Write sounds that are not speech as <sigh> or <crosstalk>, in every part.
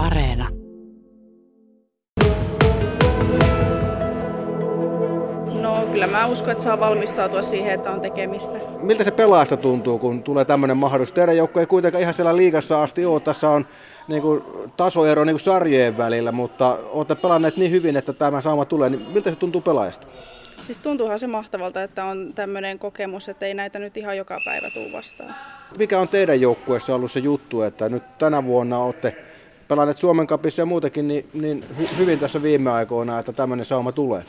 Areena. No kyllä mä uskon, että saa valmistautua siihen, että on tekemistä. Miltä se pelaajasta tuntuu, kun tulee tämmöinen mahdollisuus? Teidän joukko ei kuitenkaan ihan siellä liigassa asti ole. Tässä on niin kuin, tasoero niin kuin sarjojen välillä, mutta olette pelanneet niin hyvin, että tämä saama tulee. Niin miltä se tuntuu pelaajasta? Siis tuntuuhan se mahtavalta, että on tämmöinen kokemus, että ei näitä nyt ihan joka päivä tuu vastaan. Mikä on teidän joukkueessa ollut se juttu, että nyt tänä vuonna olette pelanneet Suomen kapissa ja muutenkin niin, niin hy- hyvin tässä viime aikoina, että tämmöinen sauma tulee?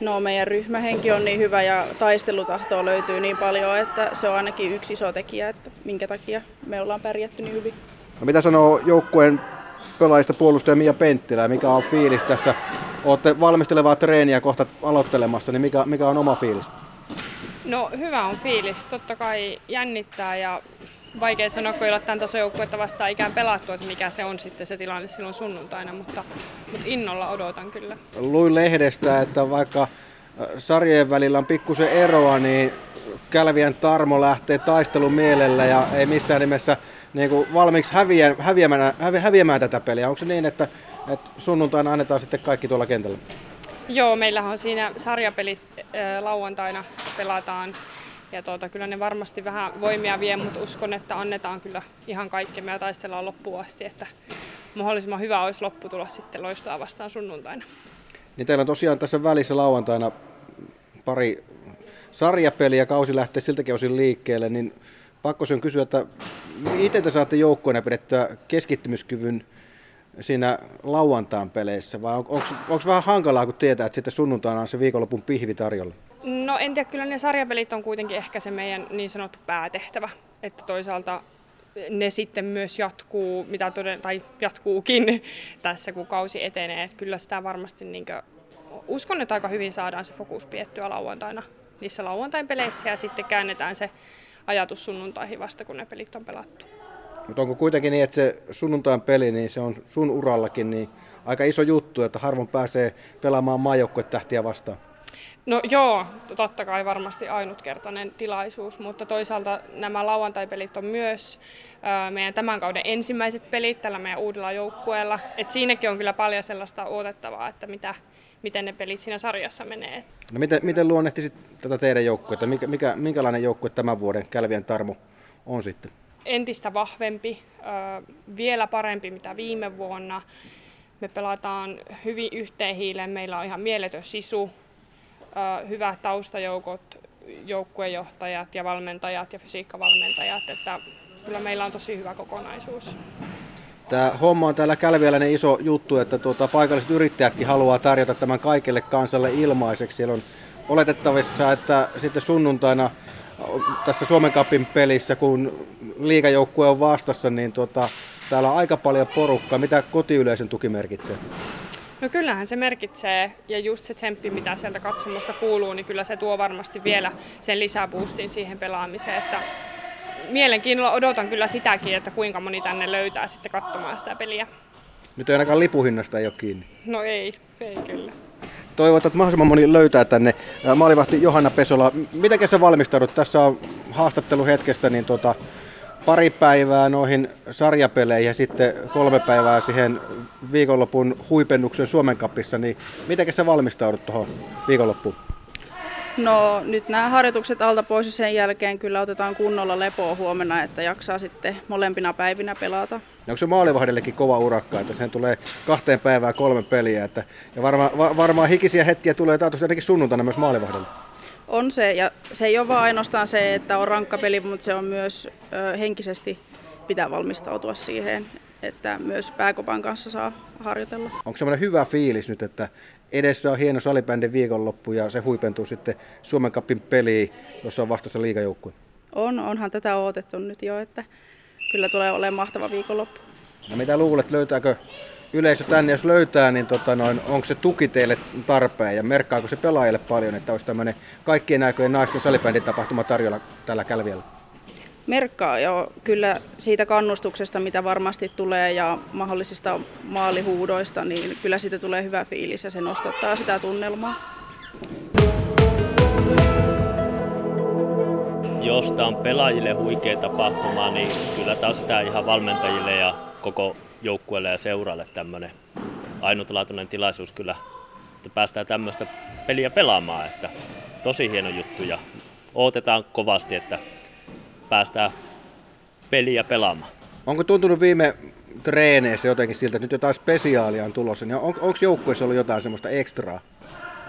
No meidän ryhmähenki on niin hyvä ja taistelutahtoa löytyy niin paljon, että se on ainakin yksi iso tekijä, että minkä takia me ollaan pärjätty niin hyvin. No, mitä sanoo joukkueen pelaajista puolustaja Mia Penttilä, mikä on fiilis tässä? Olette valmistelevaa treeniä kohta aloittelemassa, niin mikä, mikä on oma fiilis? No hyvä on fiilis. Totta kai jännittää ja vaikea sanoa, kun ei ole tämän tasojoukkuetta vastaan ikään pelattu, että mikä se on sitten se tilanne silloin sunnuntaina, mutta, mutta innolla odotan kyllä. Luin lehdestä, että vaikka sarjojen välillä on pikkusen eroa, niin Kälvien Tarmo lähtee taistelun mielellä ja ei missään nimessä niin kuin valmiiksi häviä, häviämään, hävi, häviämään tätä peliä. Onko se niin, että, että sunnuntaina annetaan sitten kaikki tuolla kentällä? Joo, meillähän on siinä sarjapelit äh, lauantaina pelataan ja tuota, kyllä ne varmasti vähän voimia vie, mutta uskon, että annetaan kyllä ihan kaikkemme ja taistellaan loppuun asti, että mahdollisimman hyvä olisi lopputulos sitten loistaa vastaan sunnuntaina. Niin teillä on tosiaan tässä välissä lauantaina pari sarjapeliä, kausi lähtee siltäkin osin liikkeelle, niin pakko sen kysyä, että miten te saatte joukkoina pidettyä keskittymiskyvyn siinä lauantain peleissä, vai on, onko vähän hankalaa, kun tietää, että sitten sunnuntaina on se viikonlopun pihvi tarjolla? No en tiedä, kyllä ne sarjapelit on kuitenkin ehkä se meidän niin sanottu päätehtävä, että toisaalta ne sitten myös jatkuu, mitä toden, tai jatkuukin <laughs> tässä, kun kausi etenee. Että kyllä sitä varmasti niin kuin, uskon, että aika hyvin saadaan se fokus piettyä lauantaina niissä lauantain peleissä ja sitten käännetään se ajatus sunnuntaihin vasta, kun ne pelit on pelattu. Mutta onko kuitenkin niin, että se sunnuntain peli, niin se on sun urallakin niin aika iso juttu, että harvoin pääsee pelaamaan maajoukkuetähtiä vastaan? No joo, totta kai varmasti ainutkertainen tilaisuus, mutta toisaalta nämä lauantai-pelit on myös meidän tämän kauden ensimmäiset pelit tällä meidän uudella joukkueella. Et siinäkin on kyllä paljon sellaista odotettavaa, että mitä, miten ne pelit siinä sarjassa menee. No miten, miten luonnehtisit tätä teidän joukkuetta? Mikä, mikä, minkälainen joukkue tämän vuoden Kälvien Tarmo on sitten? Entistä vahvempi, vielä parempi mitä viime vuonna. Me pelataan hyvin yhteen hiileen, meillä on ihan mieletön sisu, hyvät taustajoukot, joukkuejohtajat ja valmentajat ja fysiikkavalmentajat, että kyllä meillä on tosi hyvä kokonaisuus. Tämä homma on täällä Kälviäläinen iso juttu, että tuota, paikalliset yrittäjätkin haluaa tarjota tämän kaikille kansalle ilmaiseksi. Siellä on oletettavissa, että sitten sunnuntaina tässä Suomen Cupin pelissä, kun liigajoukkue on vastassa, niin tuota, täällä on aika paljon porukkaa. Mitä kotiyleisön tuki merkitsee? No kyllähän se merkitsee, ja just se tsemppi, mitä sieltä katsomusta kuuluu, niin kyllä se tuo varmasti vielä sen lisäboostin siihen pelaamiseen, että mielenkiinnolla odotan kyllä sitäkin, että kuinka moni tänne löytää sitten katsomaan sitä peliä. Nyt ei ainakaan lipuhinnasta ei ole kiinni. No ei, ei kyllä. Toivotaan, että mahdollisimman moni löytää tänne. Maalivahti Johanna Pesola, miten sä valmistaudut? Tässä on haastattelu hetkestä, niin tota, pari päivää noihin sarjapeleihin ja sitten kolme päivää siihen viikonlopun huipennuksen Suomen kapissa, niin miten sä valmistaudut tuohon viikonloppuun? No nyt nämä harjoitukset alta pois ja sen jälkeen kyllä otetaan kunnolla lepoa huomenna, että jaksaa sitten molempina päivinä pelata. No onko se maalivahdellekin kova urakka, että sen tulee kahteen päivään kolme peliä, että, ja varma, va, varmaan hikisiä hetkiä tulee taatusti ainakin sunnuntaina myös maalivahdelle. On se, ja se ei ole vain ainoastaan se, että on rankka peli, mutta se on myös ö, henkisesti pitää valmistautua siihen, että myös pääkopan kanssa saa harjoitella. Onko semmoinen hyvä fiilis nyt, että edessä on hieno salibändin viikonloppu ja se huipentuu sitten Suomen Cupin peliin, jossa on vastassa liigajoukkue? On, onhan tätä odotettu nyt jo, että kyllä tulee olemaan mahtava viikonloppu. No mitä luulet, löytääkö yleisö tänne, jos löytää, niin tota noin, onko se tuki teille tarpeen ja merkkaako se pelaajille paljon, että olisi tämmöinen kaikkien aikojen naisten salibändin tapahtuma tarjolla tällä Kälviellä? Merkkaa jo kyllä siitä kannustuksesta, mitä varmasti tulee ja mahdollisista maalihuudoista, niin kyllä siitä tulee hyvä fiilis ja se nostattaa sitä tunnelmaa. Jos tämä on pelaajille huikea tapahtuma, niin kyllä tämä sitä ihan valmentajille ja koko joukkueelle ja seuralle tämmöinen ainutlaatuinen tilaisuus kyllä, että päästään tämmöistä peliä pelaamaan, että tosi hieno juttu ja odotetaan kovasti, että päästään peliä pelaamaan. Onko tuntunut viime treeneissä jotenkin siltä, että nyt jotain spesiaalia on tulossa, niin on, onko joukkueessa ollut jotain semmoista ekstraa?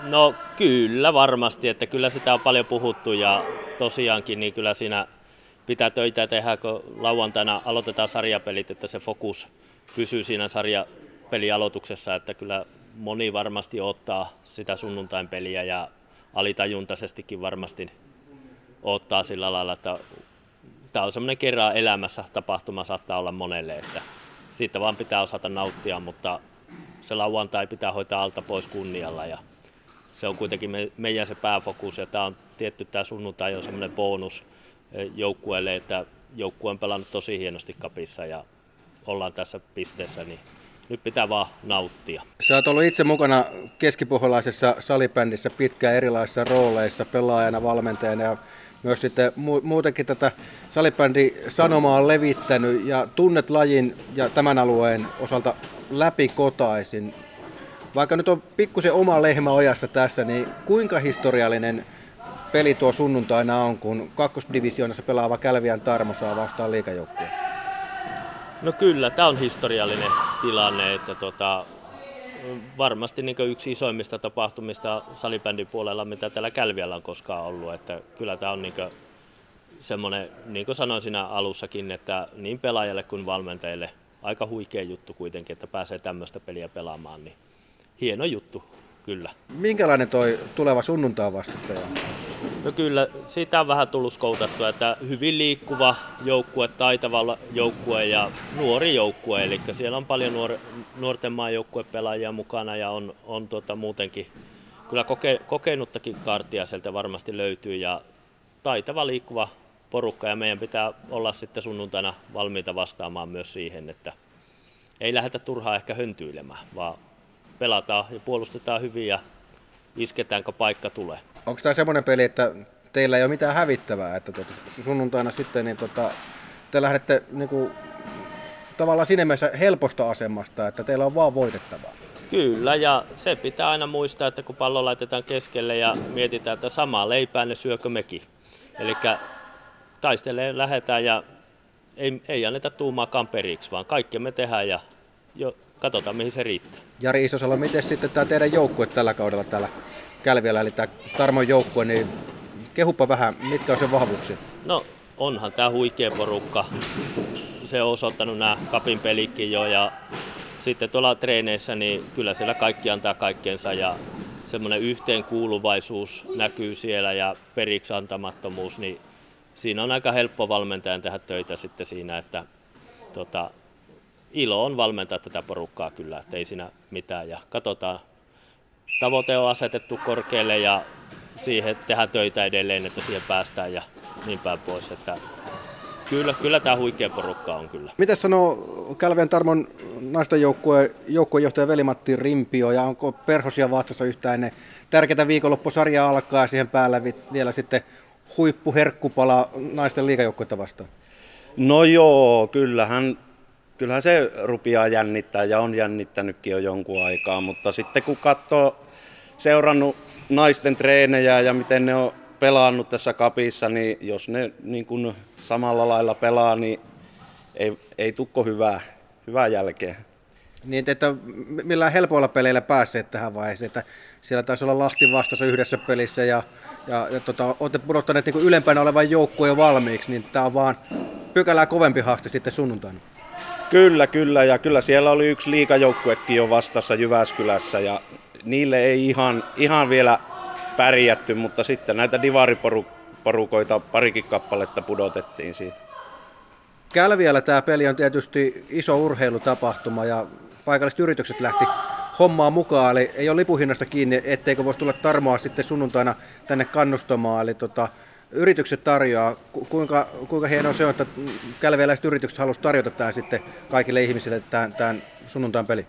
No kyllä varmasti, että kyllä sitä on paljon puhuttu ja tosiaankin niin kyllä siinä pitää töitä tehdä, kun lauantaina aloitetaan sarjapelit, että se fokus pysyy siinä sarjapelialoituksessa, että kyllä moni varmasti ottaa sitä sunnuntain peliä ja alitajuntaisestikin varmasti ottaa sillä lailla, että tämä on semmoinen kerran elämässä tapahtuma saattaa olla monelle, että siitä vaan pitää osata nauttia, mutta se lauantai pitää hoitaa alta pois kunnialla ja se on kuitenkin me, meidän se pääfokus ja tämä on tietty tämä sunnuntai on semmoinen bonus eh, joukkueelle, että joukkue on pelannut tosi hienosti kapissa ja ollaan tässä pisteessä, niin nyt pitää vaan nauttia. Sä oot ollut itse mukana keskipohjalaisessa salibändissä pitkään erilaisissa rooleissa, pelaajana, valmentajana ja myös sitten muutenkin tätä salibändi sanomaa levittänyt ja tunnet lajin ja tämän alueen osalta läpikotaisin. Vaikka nyt on pikkusen oma lehmä ojassa tässä, niin kuinka historiallinen peli tuo sunnuntaina on, kun kakkosdivisioonassa pelaava Kälviän Tarmo saa vastaan liikajoukkueen? No kyllä, tämä on historiallinen tilanne, että tota, varmasti niin yksi isoimmista tapahtumista salibändin puolella, mitä täällä Kälviällä on koskaan ollut. Että kyllä tämä on niin semmoinen, niin kuin sanoin siinä alussakin, että niin pelaajalle kuin valmentajille aika huikea juttu kuitenkin, että pääsee tämmöistä peliä pelaamaan, niin hieno juttu kyllä. Minkälainen toi tuleva sunnuntaan vastustaja? No kyllä, siitä on vähän tullut skoutattua, että hyvin liikkuva joukkue, taitava joukkue ja nuori joukkue, eli siellä on paljon nuor, nuorten pelaajia mukana ja on, on tuota muutenkin kyllä koke, kokenuttakin kartia sieltä varmasti löytyy. Ja taitava liikkuva porukka ja meidän pitää olla sitten sunnuntaina valmiita vastaamaan myös siihen, että ei lähdetä turhaa ehkä höntyilemään, vaan pelataan ja puolustetaan hyvin ja isketäänkö paikka tulee. Onko tämä semmoinen peli, että teillä ei ole mitään hävittävää, että tuota, sunnuntaina sitten niin tota, te lähdette niin kuin, tavallaan siinä mielessä helposta asemasta, että teillä on vaan voitettavaa? Kyllä, ja se pitää aina muistaa, että kun pallo laitetaan keskelle ja mietitään, että samaa leipää ne syökö mekin. Eli taistelee lähetään ja ei, ei anneta tuumaakaan periksi, vaan kaikki me tehdään ja jo, katsotaan mihin se riittää. Jari Isosalo, miten sitten tämä teidän joukkue tällä kaudella täällä Kälviällä, eli tämä Tarmon joukkue, niin kehuppa vähän, mitkä on sen vahvuuksia? No onhan tämä huikea porukka. Se on osoittanut nämä kapin pelikin jo ja sitten tuolla treeneissä, niin kyllä siellä kaikki antaa kaikkensa ja semmoinen yhteenkuuluvaisuus näkyy siellä ja periksi antamattomuus, niin siinä on aika helppo valmentajan tehdä töitä sitten siinä, että tota, ilo on valmentaa tätä porukkaa kyllä, että ei siinä mitään ja katsotaan. Tavoite on asetettu korkealle ja siihen tehdään töitä edelleen, että siihen päästään ja niin päin pois. Että kyllä, kyllä tämä huikea porukka on kyllä. Miten sanoo Kälvien Tarmon naisten joukkue, joukkuejohtaja Veli-Matti Rimpio ja onko perhosia vatsassa yhtään ennen tärkeää viikonloppusarja alkaa ja siihen päällä vielä sitten huippuherkkupala naisten liikajoukkuetta vastaan? No joo, kyllähän kyllähän se rupeaa jännittää ja on jännittänytkin jo jonkun aikaa, mutta sitten kun katsoo seurannut naisten treenejä ja miten ne on pelannut tässä kapissa, niin jos ne niin kuin samalla lailla pelaa, niin ei, ei tukko hyvää, hyvää jälkeä. Niin, että millään helpoilla peleillä päässeet tähän vaiheeseen, että siellä taisi olla Lahti vastassa yhdessä pelissä ja, ja, ja tota, olette pudottaneet niin ylempänä olevan joukkueen valmiiksi, niin tämä on vaan pykälää kovempi haaste sitten sunnuntaina. Kyllä, kyllä. Ja kyllä siellä oli yksi liikajoukkuekin jo vastassa Jyväskylässä ja niille ei ihan, ihan vielä pärjätty, mutta sitten näitä divariporukoita parikin kappaletta pudotettiin siinä. Kälviällä tämä peli on tietysti iso urheilutapahtuma ja paikalliset yritykset lähti hommaa mukaan, eli ei ole lipuhinnasta kiinni, etteikö voisi tulla tarmoa sitten sunnuntaina tänne kannustamaan. Eli tota, yritykset tarjoaa. Kuinka, kuinka hienoa se on, että kälviäläiset yritykset haluaisivat tarjota tämän sitten kaikille ihmisille tämän, tämän sunnuntain peli?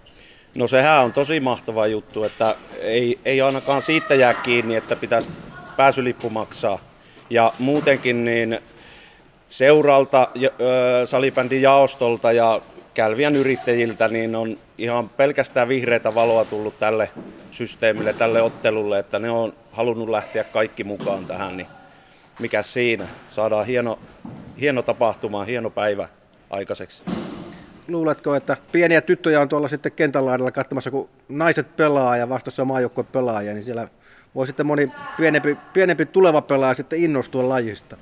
No sehän on tosi mahtava juttu, että ei, ei ainakaan siitä jää kiinni, että pitäisi pääsylippu maksaa. Ja muutenkin niin seuralta, salibändin jaostolta ja Kälviän yrittäjiltä niin on ihan pelkästään vihreitä valoa tullut tälle systeemille, tälle ottelulle, että ne on halunnut lähteä kaikki mukaan tähän, niin mikä siinä. Saadaan hieno, hieno tapahtuma, hieno päivä aikaiseksi. Luuletko, että pieniä tyttöjä on tuolla sitten kentän laidalla katsomassa, kun naiset pelaa ja vastassa maajoukkue pelaaja, niin siellä voi sitten moni pienempi, pienempi tuleva pelaaja sitten innostua lajista?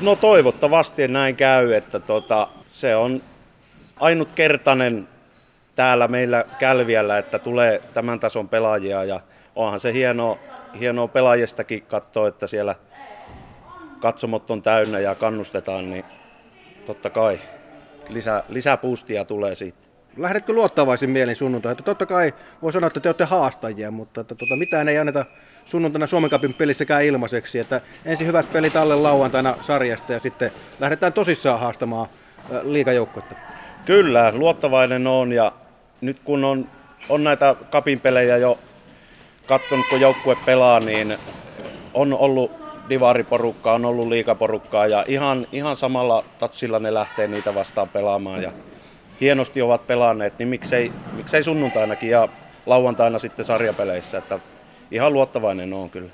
No toivottavasti näin käy, että tota, se on ainutkertainen täällä meillä Kälviällä, että tulee tämän tason pelaajia ja onhan se hieno, hieno pelaajistakin katsoa, että siellä katsomot on täynnä ja kannustetaan, niin totta kai lisää, lisää boostia tulee siitä. Lähdetkö luottavaisin mielin sunnuntai? Että totta kai voi sanoa, että te olette haastajia, mutta että tuota, mitään ei anneta sunnuntaina Suomen Cupin pelissäkään ilmaiseksi. Että ensin hyvät pelit alle lauantaina sarjasta ja sitten lähdetään tosissaan haastamaan liikajoukkoita. Kyllä, luottavainen on ja nyt kun on, on näitä kapin pelejä jo katsonut, kun joukkue pelaa, niin on ollut divariporukkaa, on ollut liikaporukkaa ja ihan, ihan samalla tatsilla ne lähtee niitä vastaan pelaamaan ja hienosti ovat pelanneet, niin miksei, miksei sunnuntainakin ja lauantaina sitten sarjapeleissä, että ihan luottavainen on kyllä.